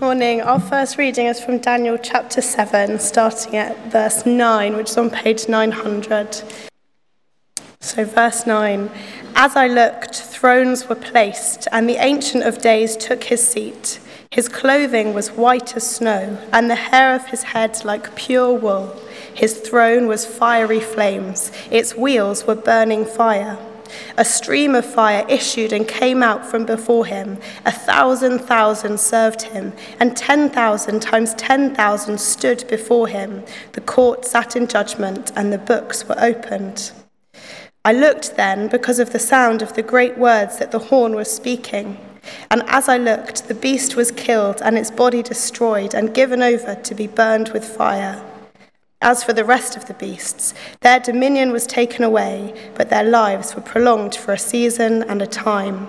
Morning. Our first reading is from Daniel chapter 7, starting at verse 9, which is on page 900. So, verse 9 As I looked, thrones were placed, and the Ancient of Days took his seat. His clothing was white as snow, and the hair of his head like pure wool. His throne was fiery flames, its wheels were burning fire. A stream of fire issued and came out from before him. A thousand thousand served him, and ten thousand times ten thousand stood before him. The court sat in judgment, and the books were opened. I looked then because of the sound of the great words that the horn was speaking. And as I looked, the beast was killed, and its body destroyed, and given over to be burned with fire. As for the rest of the beasts, their dominion was taken away, but their lives were prolonged for a season and a time.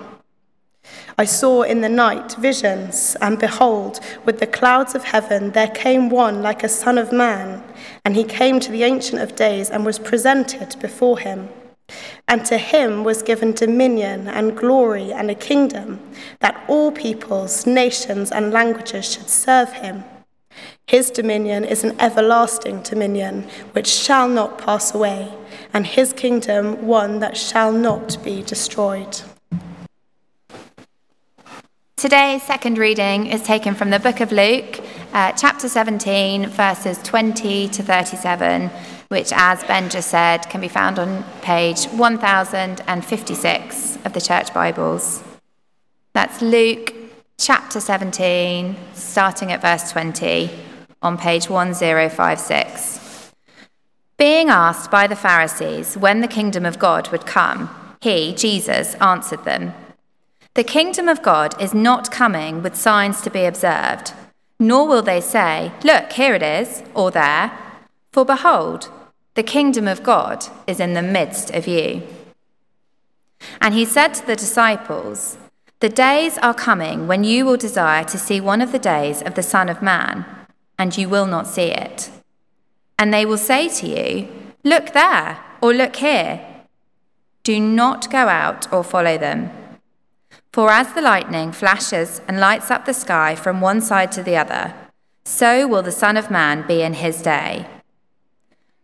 I saw in the night visions, and behold, with the clouds of heaven there came one like a son of man, and he came to the Ancient of Days and was presented before him. And to him was given dominion and glory and a kingdom, that all peoples, nations, and languages should serve him. His dominion is an everlasting dominion which shall not pass away, and his kingdom one that shall not be destroyed. Today's second reading is taken from the book of Luke, uh, chapter 17, verses 20 to 37, which, as Ben just said, can be found on page 1056 of the Church Bibles. That's Luke chapter 17, starting at verse 20 on page 1056. Being asked by the Pharisees when the kingdom of God would come, he, Jesus, answered them The kingdom of God is not coming with signs to be observed, nor will they say, Look, here it is, or there. For behold, the kingdom of God is in the midst of you. And he said to the disciples, The days are coming when you will desire to see one of the days of the Son of Man and you will not see it. And they will say to you, Look there, or look here. Do not go out or follow them. For as the lightning flashes and lights up the sky from one side to the other, so will the Son of Man be in his day.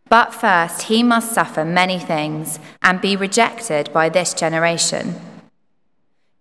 But first he must suffer many things and be rejected by this generation.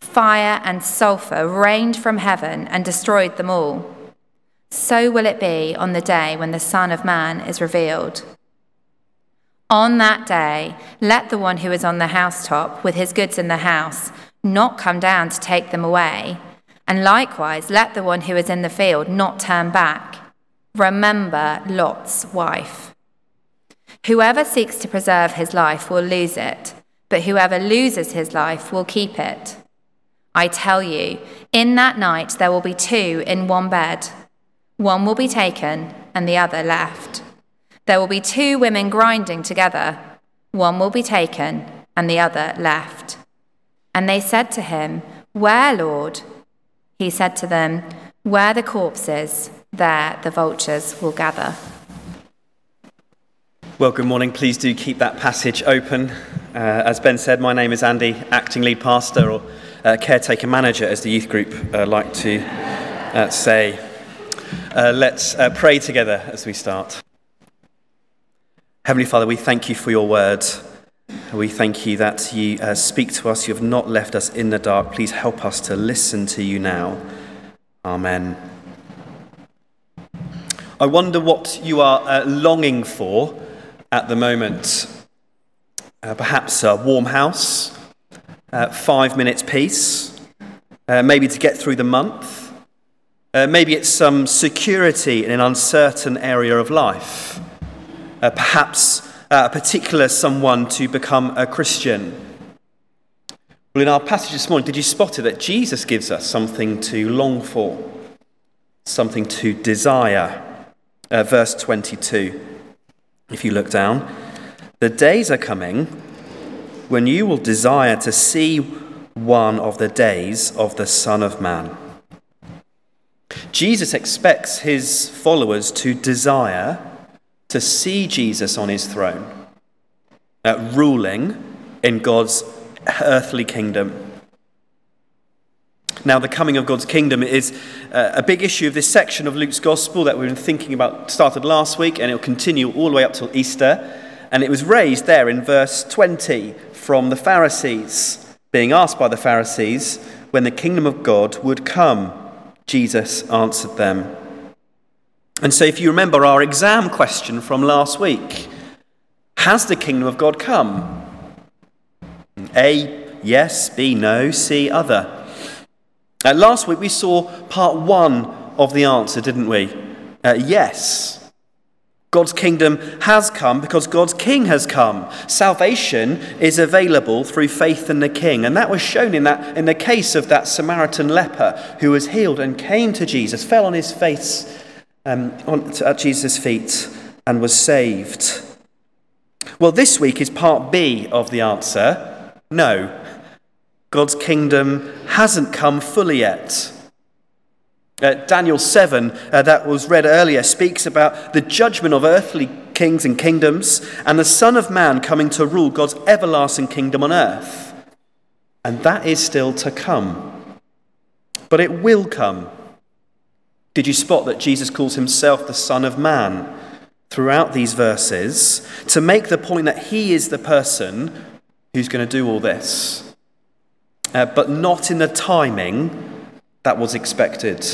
Fire and sulphur rained from heaven and destroyed them all. So will it be on the day when the Son of Man is revealed. On that day, let the one who is on the housetop with his goods in the house not come down to take them away, and likewise let the one who is in the field not turn back. Remember Lot's wife. Whoever seeks to preserve his life will lose it, but whoever loses his life will keep it. I tell you, in that night there will be two in one bed. One will be taken and the other left. There will be two women grinding together. One will be taken and the other left. And they said to him, Where, Lord? He said to them, Where the corpse is, there the vultures will gather. Well, good morning. Please do keep that passage open. Uh, as Ben said, my name is Andy, acting lead pastor, or uh, caretaker manager, as the youth group uh, like to uh, say. Uh, let's uh, pray together as we start. Heavenly Father, we thank you for your word. We thank you that you uh, speak to us. You have not left us in the dark. Please help us to listen to you now. Amen. I wonder what you are longing for at the moment. perhaps a warm house, uh, five minutes peace, uh, maybe to get through the month. Uh, maybe it's some security in an uncertain area of life. Uh, perhaps uh, a particular someone to become a Christian. Well, in our passage this morning, did you spot it that Jesus gives us something to long for? something to desire. Uh, verse 22, if you look down, the days are coming when you will desire to see one of the days of the Son of Man. Jesus expects his followers to desire to see Jesus on his throne, uh, ruling in God's earthly kingdom. Now, the coming of God's kingdom is uh, a big issue of this section of Luke's gospel that we've been thinking about, started last week, and it'll continue all the way up till Easter. And it was raised there in verse 20 from the Pharisees, being asked by the Pharisees when the kingdom of God would come. Jesus answered them. And so, if you remember our exam question from last week, has the kingdom of God come? A, yes, B, no, C, other. Uh, last week we saw part one of the answer, didn't we? Uh, yes. God's kingdom has come because God's king has come. Salvation is available through faith in the king. And that was shown in, that, in the case of that Samaritan leper who was healed and came to Jesus, fell on his face um, on, at Jesus' feet, and was saved. Well, this week is part B of the answer no. God's kingdom hasn't come fully yet. Uh, Daniel 7, uh, that was read earlier, speaks about the judgment of earthly kings and kingdoms and the Son of Man coming to rule God's everlasting kingdom on earth. And that is still to come. But it will come. Did you spot that Jesus calls himself the Son of Man throughout these verses to make the point that he is the person who's going to do all this? Uh, but not in the timing that was expected.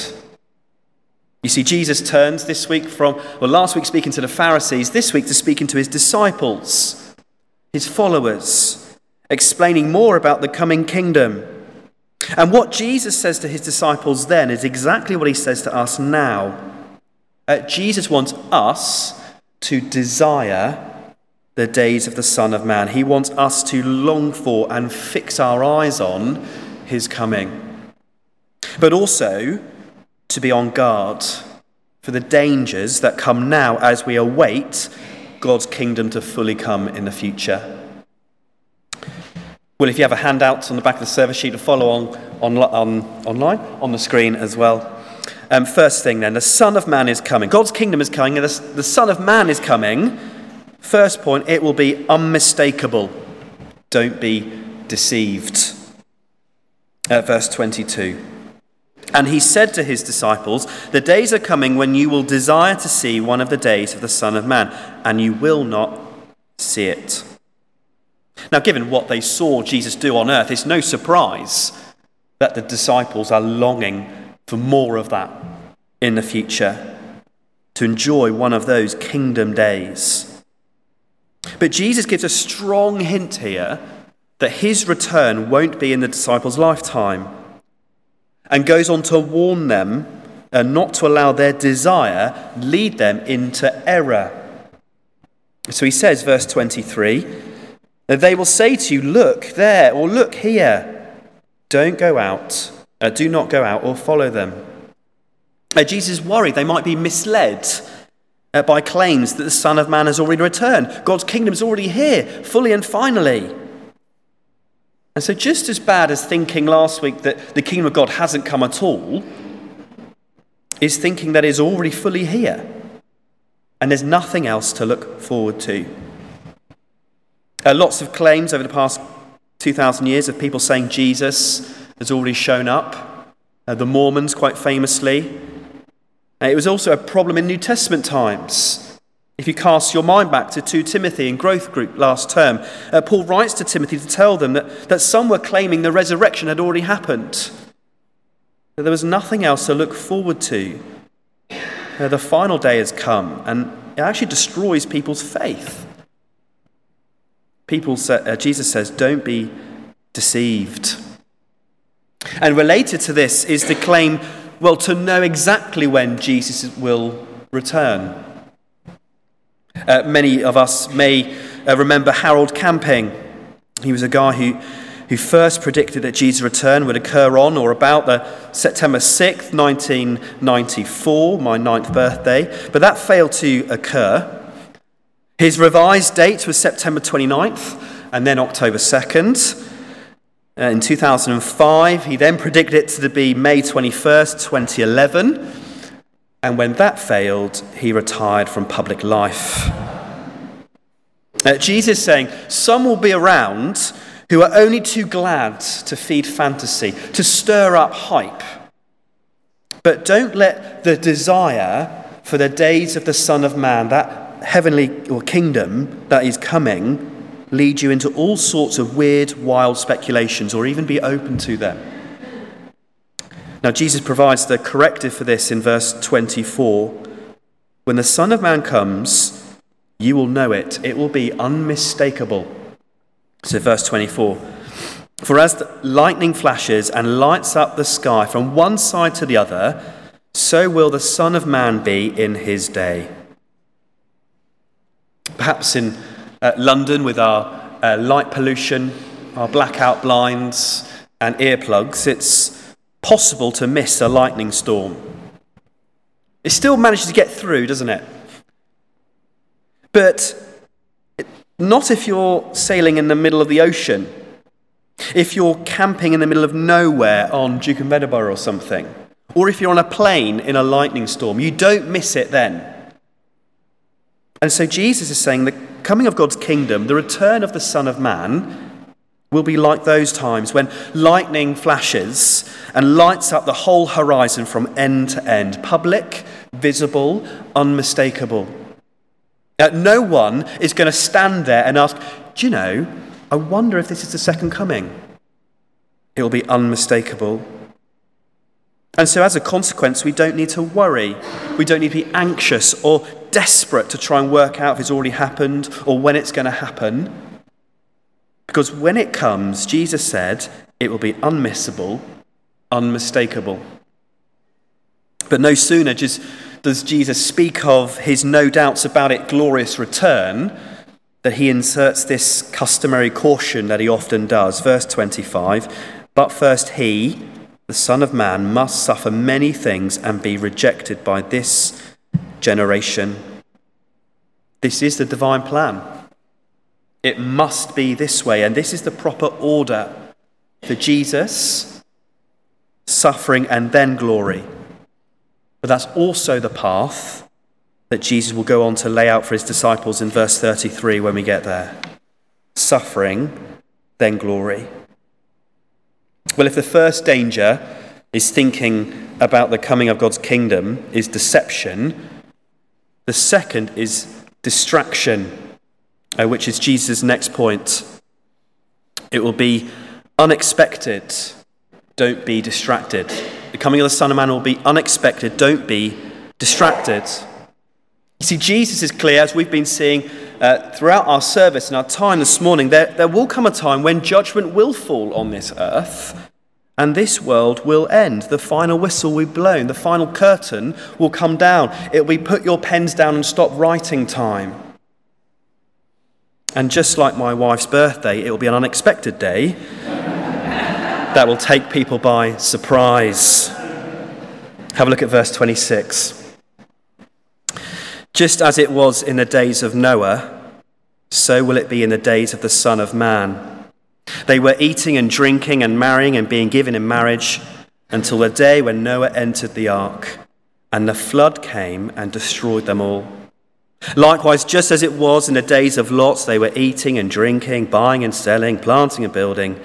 You see, Jesus turns this week from, well, last week speaking to the Pharisees, this week to speaking to his disciples, his followers, explaining more about the coming kingdom. And what Jesus says to his disciples then is exactly what he says to us now. Uh, Jesus wants us to desire the days of the Son of Man. He wants us to long for and fix our eyes on his coming but also to be on guard for the dangers that come now as we await God's kingdom to fully come in the future. Well, if you have a handout on the back of the service sheet to follow on, on, on online, on the screen as well. Um, first thing then, the Son of Man is coming. God's kingdom is coming, and the, the Son of Man is coming. First point, it will be unmistakable. Don't be deceived. At verse 22. And he said to his disciples, The days are coming when you will desire to see one of the days of the Son of Man, and you will not see it. Now, given what they saw Jesus do on earth, it's no surprise that the disciples are longing for more of that in the future, to enjoy one of those kingdom days. But Jesus gives a strong hint here that his return won't be in the disciples' lifetime and goes on to warn them uh, not to allow their desire lead them into error. So he says, verse 23, they will say to you, Look there, or look here. Don't go out, uh, do not go out or follow them. Uh, Jesus worried they might be misled uh, by claims that the Son of Man has already returned. God's kingdom is already here, fully and finally. And so, just as bad as thinking last week that the kingdom of God hasn't come at all, is thinking that it's already fully here and there's nothing else to look forward to. Uh, lots of claims over the past 2,000 years of people saying Jesus has already shown up. Uh, the Mormons, quite famously. Uh, it was also a problem in New Testament times. If you cast your mind back to 2 Timothy in growth group last term, uh, Paul writes to Timothy to tell them that, that some were claiming the resurrection had already happened, that there was nothing else to look forward to. Uh, the final day has come, and it actually destroys people's faith. People say, uh, Jesus says, don't be deceived. And related to this is the claim, well, to know exactly when Jesus will return. Uh, many of us may uh, remember Harold Camping. He was a guy who, who first predicted that Jesus' return would occur on or about the September 6th, 1994, my ninth birthday, but that failed to occur. His revised date was September 29th and then October 2nd. Uh, in 2005, he then predicted it to be May 21st, 2011. And when that failed, he retired from public life. Uh, Jesus is saying, Some will be around who are only too glad to feed fantasy, to stir up hype. But don't let the desire for the days of the Son of Man, that heavenly or kingdom that is coming, lead you into all sorts of weird, wild speculations or even be open to them. Now, Jesus provides the corrective for this in verse 24. When the Son of Man comes, you will know it. It will be unmistakable. So, verse 24 For as lightning flashes and lights up the sky from one side to the other, so will the Son of Man be in his day. Perhaps in uh, London, with our uh, light pollution, our blackout blinds, and earplugs, it's possible to miss a lightning storm. It still manages to get through, doesn't it? But not if you're sailing in the middle of the ocean. If you're camping in the middle of nowhere on Duke Edinburgh or something. Or if you're on a plane in a lightning storm. You don't miss it then. And so Jesus is saying the coming of God's kingdom, the return of the Son of Man, will be like those times when lightning flashes and lights up the whole horizon from end to end public, visible, unmistakable. No one is going to stand there and ask, Do you know, I wonder if this is the second coming. It will be unmistakable. And so, as a consequence, we don't need to worry. We don't need to be anxious or desperate to try and work out if it's already happened or when it's going to happen. Because when it comes, Jesus said, it will be unmissable, unmistakable. But no sooner just does Jesus speak of his no doubts about it glorious return that he inserts this customary caution that he often does. Verse 25 But first, he, the Son of Man, must suffer many things and be rejected by this generation. This is the divine plan. It must be this way, and this is the proper order for Jesus suffering and then glory. But that's also the path that Jesus will go on to lay out for his disciples in verse 33 when we get there. Suffering, then glory. Well, if the first danger is thinking about the coming of God's kingdom, is deception, the second is distraction, uh, which is Jesus' next point. It will be unexpected. Don't be distracted. The coming of the Son of Man will be unexpected. Don't be distracted. You see, Jesus is clear, as we've been seeing uh, throughout our service and our time this morning, there, there will come a time when judgment will fall on this earth and this world will end. The final whistle will be blown, the final curtain will come down. It will be put your pens down and stop writing time. And just like my wife's birthday, it will be an unexpected day that will take people by surprise. Have a look at verse 26. Just as it was in the days of Noah, so will it be in the days of the Son of Man. They were eating and drinking and marrying and being given in marriage until the day when Noah entered the ark, and the flood came and destroyed them all. Likewise, just as it was in the days of Lot, they were eating and drinking, buying and selling, planting and building.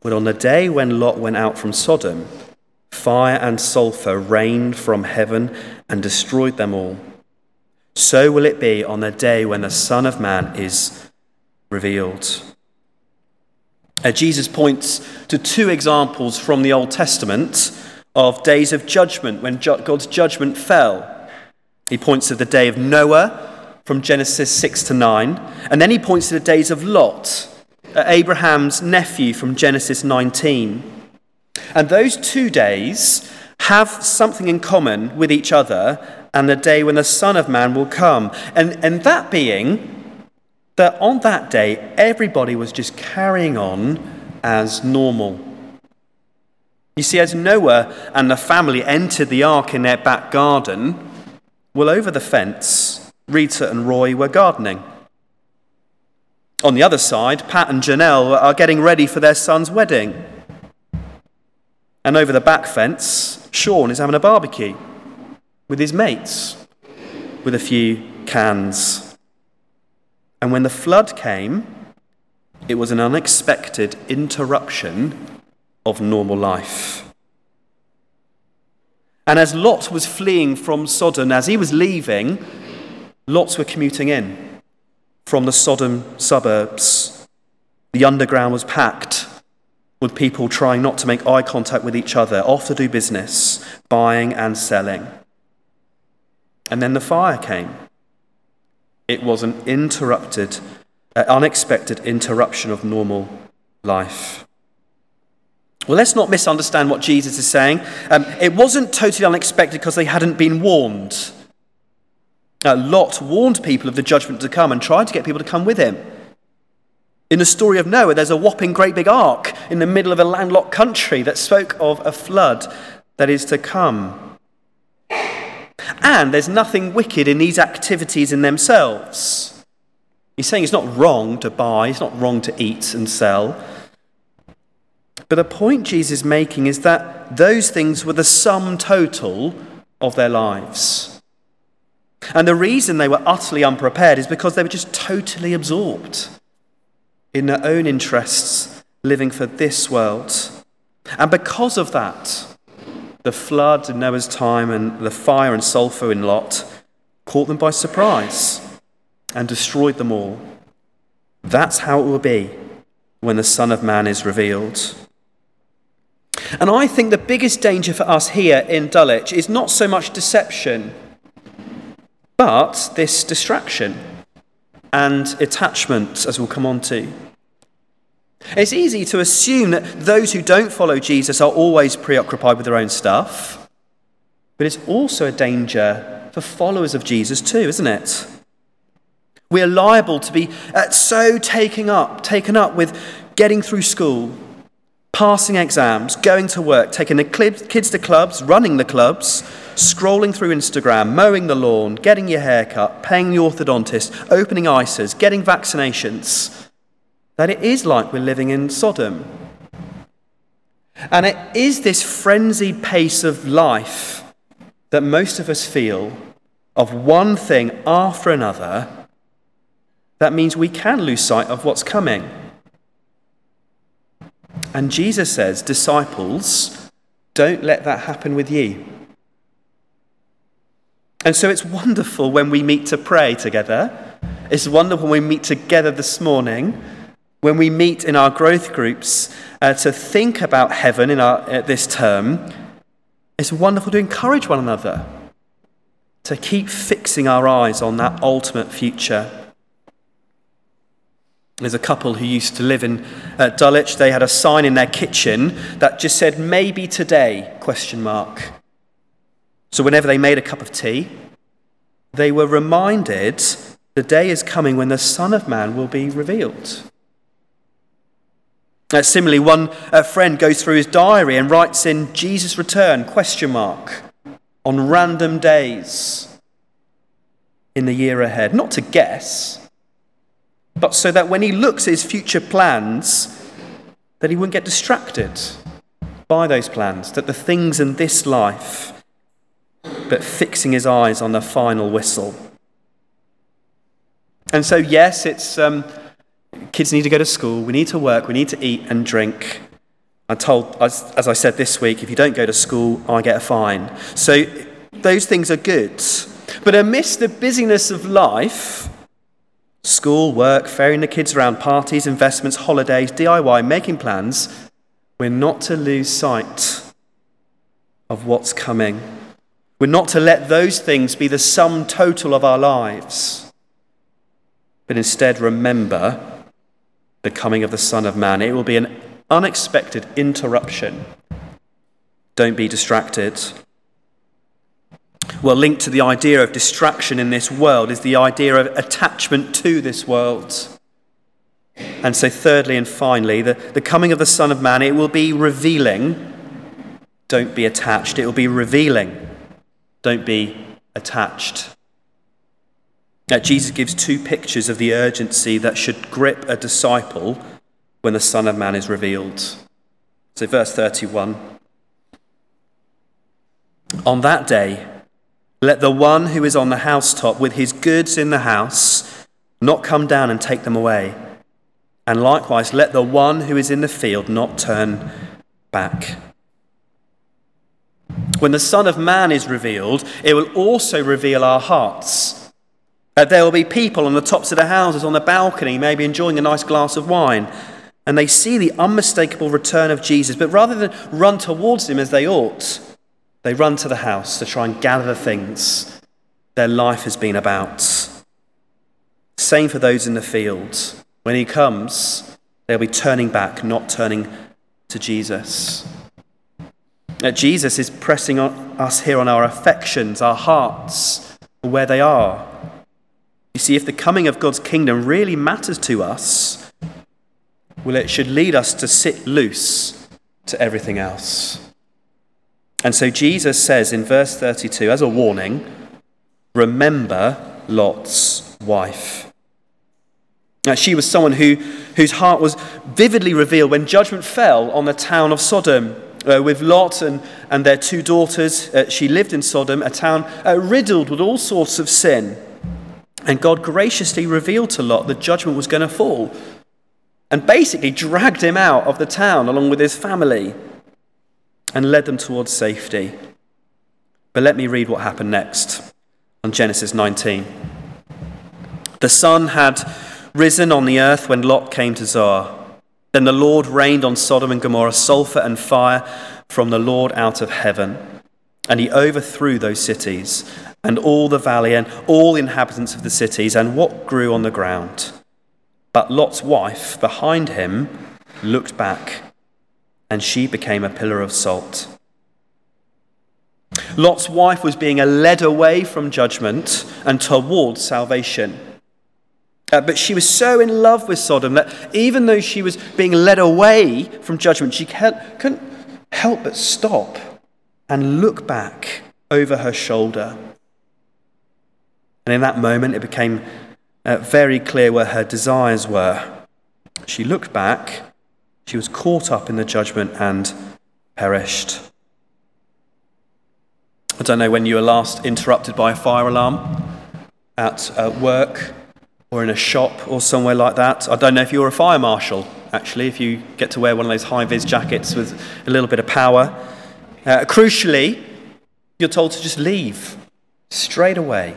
But on the day when Lot went out from Sodom, fire and sulfur rained from heaven and destroyed them all. So will it be on the day when the Son of Man is revealed. Jesus points to two examples from the Old Testament of days of judgment when God's judgment fell. He points to the day of Noah from Genesis 6 to 9, and then he points to the days of Lot uh, Abraham's nephew from Genesis 19. And those two days have something in common with each other and the day when the Son of Man will come. And, and that being that on that day, everybody was just carrying on as normal. You see, as Noah and the family entered the ark in their back garden, well, over the fence, Rita and Roy were gardening. On the other side, Pat and Janelle are getting ready for their son's wedding. And over the back fence, Sean is having a barbecue with his mates with a few cans. And when the flood came, it was an unexpected interruption of normal life. And as Lot was fleeing from Sodom, as he was leaving, lots were commuting in from the Sodom suburbs. The underground was packed with people trying not to make eye contact with each other, off to do business, buying and selling. And then the fire came. It was an interrupted, uh, unexpected interruption of normal life. Well, let's not misunderstand what Jesus is saying. Um, it wasn't totally unexpected because they hadn't been warned. Uh, Lot warned people of the judgment to come and tried to get people to come with him. In the story of Noah, there's a whopping great big ark in the middle of a landlocked country that spoke of a flood that is to come. And there's nothing wicked in these activities in themselves. He's saying it's not wrong to buy, it's not wrong to eat and sell. But the point Jesus is making is that those things were the sum total of their lives. And the reason they were utterly unprepared is because they were just totally absorbed in their own interests, living for this world. And because of that, the flood in Noah's time and the fire and sulfur in Lot caught them by surprise and destroyed them all. That's how it will be when the Son of Man is revealed. And I think the biggest danger for us here in Dulwich is not so much deception, but this distraction and attachment, as we'll come on to. It's easy to assume that those who don't follow Jesus are always preoccupied with their own stuff, but it's also a danger for followers of Jesus too, isn't it? We're liable to be uh, so taken up, taken up with getting through school, passing exams, going to work, taking the kids to clubs, running the clubs, scrolling through Instagram, mowing the lawn, getting your hair cut, paying the orthodontist, opening ISAs, getting vaccinations, that it is like we're living in Sodom. And it is this frenzied pace of life that most of us feel of one thing after another that means we can lose sight of what's coming. And Jesus says, Disciples, don't let that happen with you. And so it's wonderful when we meet to pray together. It's wonderful when we meet together this morning, when we meet in our growth groups uh, to think about heaven in our, uh, this term. It's wonderful to encourage one another, to keep fixing our eyes on that ultimate future. There's a couple who used to live in uh, Dulwich. They had a sign in their kitchen that just said, maybe today, question mark. So whenever they made a cup of tea, they were reminded the day is coming when the Son of Man will be revealed. Uh, similarly, one uh, friend goes through his diary and writes in Jesus return question mark on random days in the year ahead, not to guess, but so that when he looks at his future plans, that he wouldn't get distracted by those plans, that the things in this life, but fixing his eyes on the final whistle. And so, yes, it's um, kids need to go to school, we need to work, we need to eat and drink. I told, as, as I said this week, if you don't go to school, I get a fine. So, those things are good. But amidst the busyness of life, School, work, ferrying the kids around, parties, investments, holidays, DIY, making plans. We're not to lose sight of what's coming. We're not to let those things be the sum total of our lives, but instead remember the coming of the Son of Man. It will be an unexpected interruption. Don't be distracted. Well, linked to the idea of distraction in this world is the idea of attachment to this world. And so, thirdly and finally, the, the coming of the Son of Man, it will be revealing. Don't be attached. It will be revealing. Don't be attached. Now, Jesus gives two pictures of the urgency that should grip a disciple when the Son of Man is revealed. So, verse 31 On that day, let the one who is on the housetop with his goods in the house not come down and take them away. And likewise, let the one who is in the field not turn back. When the Son of Man is revealed, it will also reveal our hearts. Uh, there will be people on the tops of the houses, on the balcony, maybe enjoying a nice glass of wine, and they see the unmistakable return of Jesus, but rather than run towards him as they ought, they run to the house to try and gather the things their life has been about. Same for those in the field. When he comes, they'll be turning back, not turning to Jesus. Now, Jesus is pressing on us here on our affections, our hearts, where they are. You see, if the coming of God's kingdom really matters to us, well, it should lead us to sit loose to everything else. And so Jesus says in verse 32, as a warning, remember Lot's wife. Now, she was someone who, whose heart was vividly revealed when judgment fell on the town of Sodom. Uh, with Lot and, and their two daughters, uh, she lived in Sodom, a town uh, riddled with all sorts of sin. And God graciously revealed to Lot that judgment was going to fall and basically dragged him out of the town along with his family and led them towards safety. But let me read what happened next on Genesis 19. The sun had risen on the earth when Lot came to Zoar. Then the Lord rained on Sodom and Gomorrah sulfur and fire from the Lord out of heaven. And he overthrew those cities and all the valley and all inhabitants of the cities and what grew on the ground. But Lot's wife behind him looked back, and she became a pillar of salt. Lot's wife was being led away from judgment and towards salvation. Uh, but she was so in love with Sodom that even though she was being led away from judgment, she couldn't help but stop and look back over her shoulder. And in that moment, it became uh, very clear where her desires were. She looked back, she was caught up in the judgment and perished. I don't know when you were last interrupted by a fire alarm at uh, work or in a shop or somewhere like that. I don't know if you're a fire marshal, actually, if you get to wear one of those high vis jackets with a little bit of power. Uh, crucially, you're told to just leave straight away.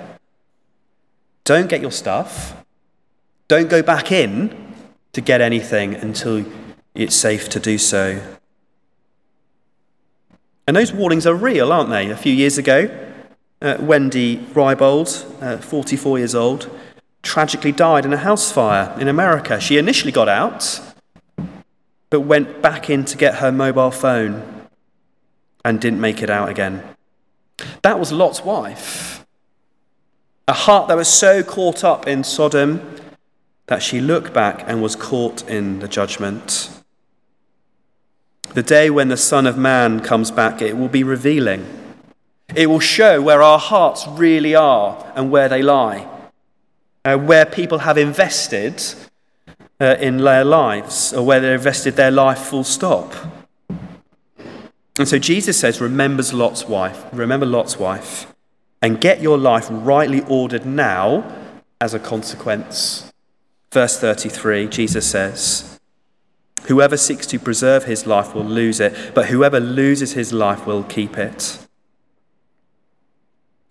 Don't get your stuff. Don't go back in to get anything until it's safe to do so. And those warnings are real, aren't they? A few years ago, uh, Wendy Rybold, uh, 44 years old, tragically died in a house fire in America. She initially got out, but went back in to get her mobile phone and didn't make it out again. That was Lot's wife. A heart that was so caught up in Sodom that she looked back and was caught in the judgment. The day when the Son of Man comes back, it will be revealing. It will show where our hearts really are and where they lie uh, where people have invested uh, in their lives, or where they've invested their life full stop. And so Jesus says, remembers Lot's wife, remember Lot's wife, and get your life rightly ordered now as a consequence. Verse 33, Jesus says, Whoever seeks to preserve his life will lose it, but whoever loses his life will keep it.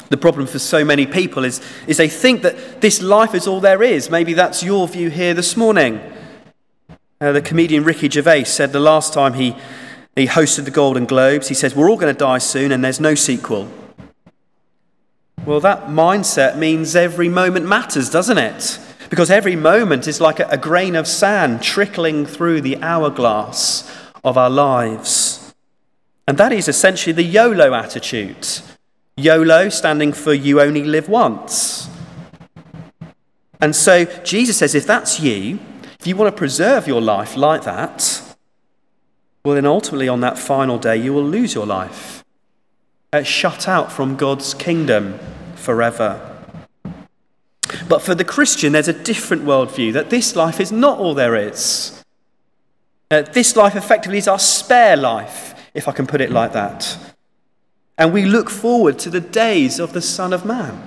The problem for so many people is, is they think that this life is all there is. Maybe that's your view here this morning. Uh, the comedian Ricky Gervais said the last time he, he hosted the Golden Globes, he says, We're all going to die soon and there's no sequel. Well, that mindset means every moment matters, doesn't it? Because every moment is like a, grain of sand trickling through the hourglass of our lives. And that is essentially the YOLO attitude. YOLO standing for you only live once. And so Jesus says, if that's you, if you want to preserve your life like that, well, then ultimately on that final day, you will lose your life, uh, shut out from God's kingdom forever. But for the Christian, there's a different worldview that this life is not all there is. Uh, this life effectively is our spare life, if I can put it like that. And we look forward to the days of the Son of Man,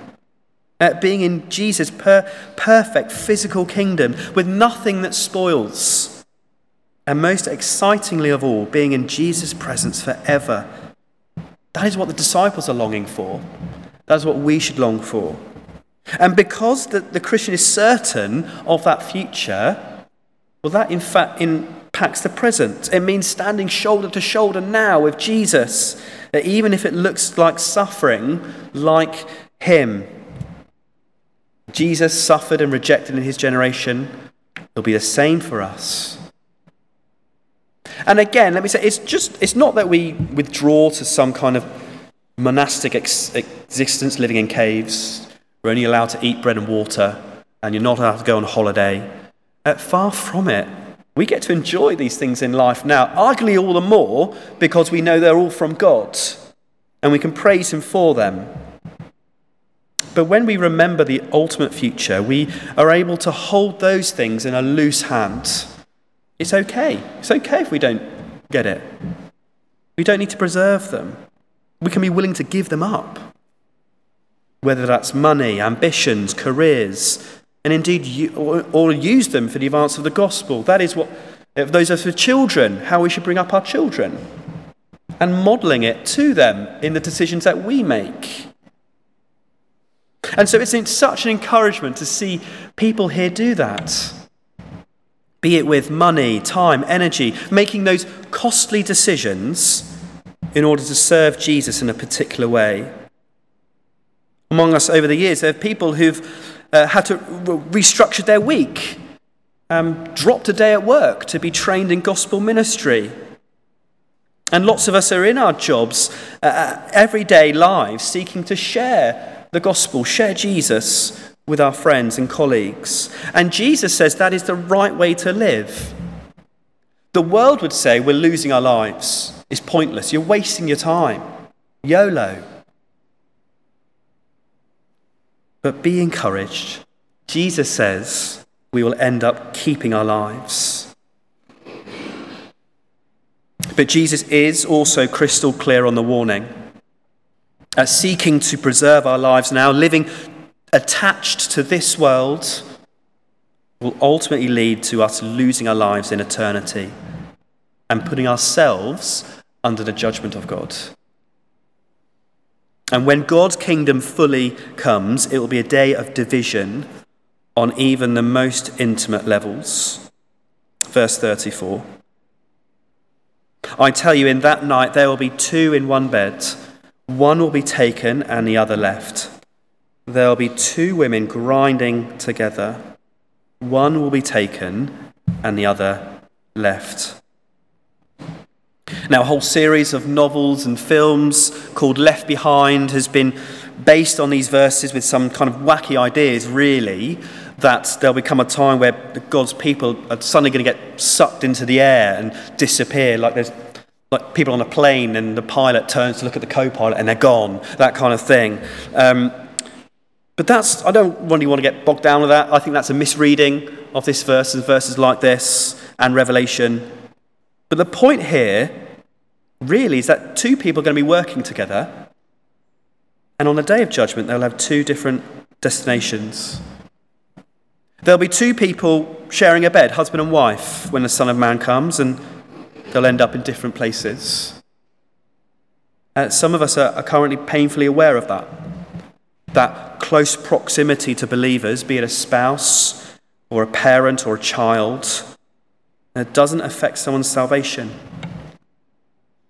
uh, being in Jesus' per- perfect physical kingdom with nothing that spoils. And most excitingly of all, being in Jesus' presence forever. That is what the disciples are longing for. That is what we should long for. And because the, the Christian is certain of that future, well, that in fact impacts the present. It means standing shoulder to shoulder now with Jesus, even if it looks like suffering, like Him. Jesus suffered and rejected in His generation. It'll be the same for us. And again, let me say, it's just, it's not that we withdraw to some kind of monastic ex- existence living in caves. We're only allowed to eat bread and water, and you're not allowed to go on holiday. Uh, far from it. We get to enjoy these things in life now, arguably all the more because we know they're all from God, and we can praise Him for them. But when we remember the ultimate future, we are able to hold those things in a loose hand. It's okay. It's okay if we don't get it. We don't need to preserve them. We can be willing to give them up. Whether that's money, ambitions, careers, and indeed, or, or use them for the advance of the gospel. That is what, if those are for children, how we should bring up our children. And modeling it to them in the decisions that we make. And so it's such an encouragement to see people here do that. Be it with money, time, energy, making those costly decisions in order to serve Jesus in a particular way. Among us over the years, there are people who've uh, had to restructure their week, um, dropped a day at work to be trained in gospel ministry. And lots of us are in our jobs, uh, uh everyday lives, seeking to share the gospel, share Jesus with our friends and colleagues. And Jesus says that is the right way to live. The world would say we're losing our lives. It's pointless. You're wasting your time. YOLO. But be encouraged. Jesus says we will end up keeping our lives. But Jesus is also crystal clear on the warning. At seeking to preserve our lives now, living attached to this world, will ultimately lead to us losing our lives in eternity and putting ourselves under the judgment of God. And when God's kingdom fully comes, it will be a day of division on even the most intimate levels. Verse 34. I tell you, in that night there will be two in one bed. One will be taken and the other left. There will be two women grinding together. One will be taken and the other left. Now, a whole series of novels and films called Left Behind has been based on these verses with some kind of wacky ideas, really, that there'll become a time where God's people are suddenly going to get sucked into the air and disappear, like there's like people on a plane and the pilot turns to look at the co-pilot and they're gone, that kind of thing. Um, but that's, I don't really want to get bogged down with that. I think that's a misreading of this verse and verses like this and Revelation. But the point here really is that two people are going to be working together, and on the day of judgment, they'll have two different destinations. There'll be two people sharing a bed, husband and wife, when the Son of Man comes, and they'll end up in different places. Uh, some of us are, are currently painfully aware of that. That close proximity to believers, be it a spouse or a parent or a child, doesn't affect someone's salvation.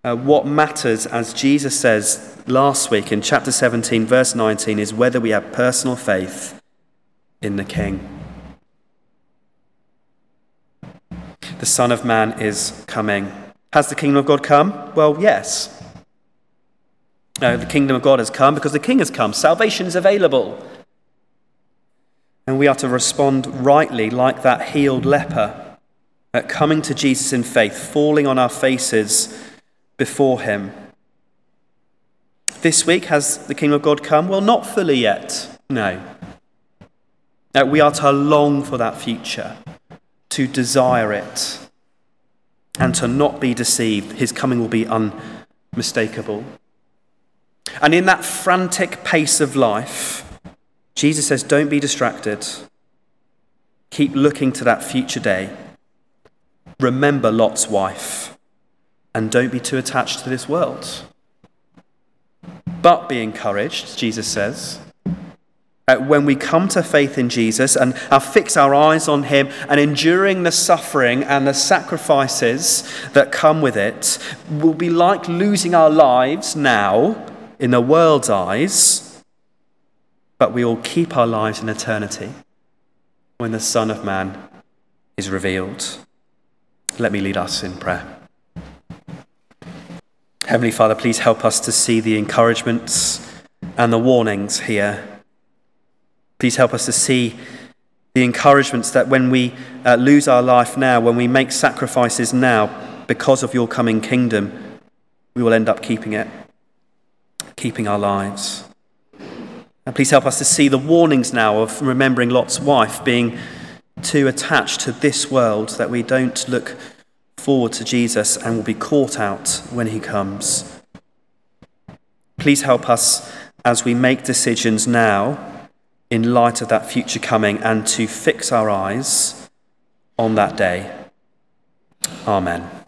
Uh, what matters, as Jesus says last week in chapter 17, verse 19, is whether we have personal faith in the King. The Son of Man is coming. Has the kingdom of God come? Well, yes. The kingdom of God has come because the King has come. Salvation is available. And we are to respond rightly like that healed leper at coming to Jesus in faith, falling on our faces before Him. This week, has the kingdom of God come? Well, not fully yet, no. Now, we are to long for that future, to desire it, and to not be deceived. His coming will be unmistakable. And in that frantic pace of life, Jesus says, Don't be distracted. Keep looking to that future day. Remember Lot's wife. And don't be too attached to this world. But be encouraged, Jesus says. Uh, when we come to faith in Jesus and fix our eyes on Him and enduring the suffering and the sacrifices that come with it, will be like losing our lives now in the world's eyes, but we will keep our lives in eternity when the Son of Man is revealed. Let me lead us in prayer. Heavenly Father, please help us to see the encouragements and the warnings here Please help us to see the encouragements that when we uh, lose our life now, when we make sacrifices now because of your coming kingdom, we will end up keeping it, keeping our lives. And please help us to see the warnings now of remembering Lot's wife being too attached to this world that we don't look forward to Jesus and will be caught out when he comes. Please help us as we make decisions now in light of that future coming and to fix our eyes on that day. Amen.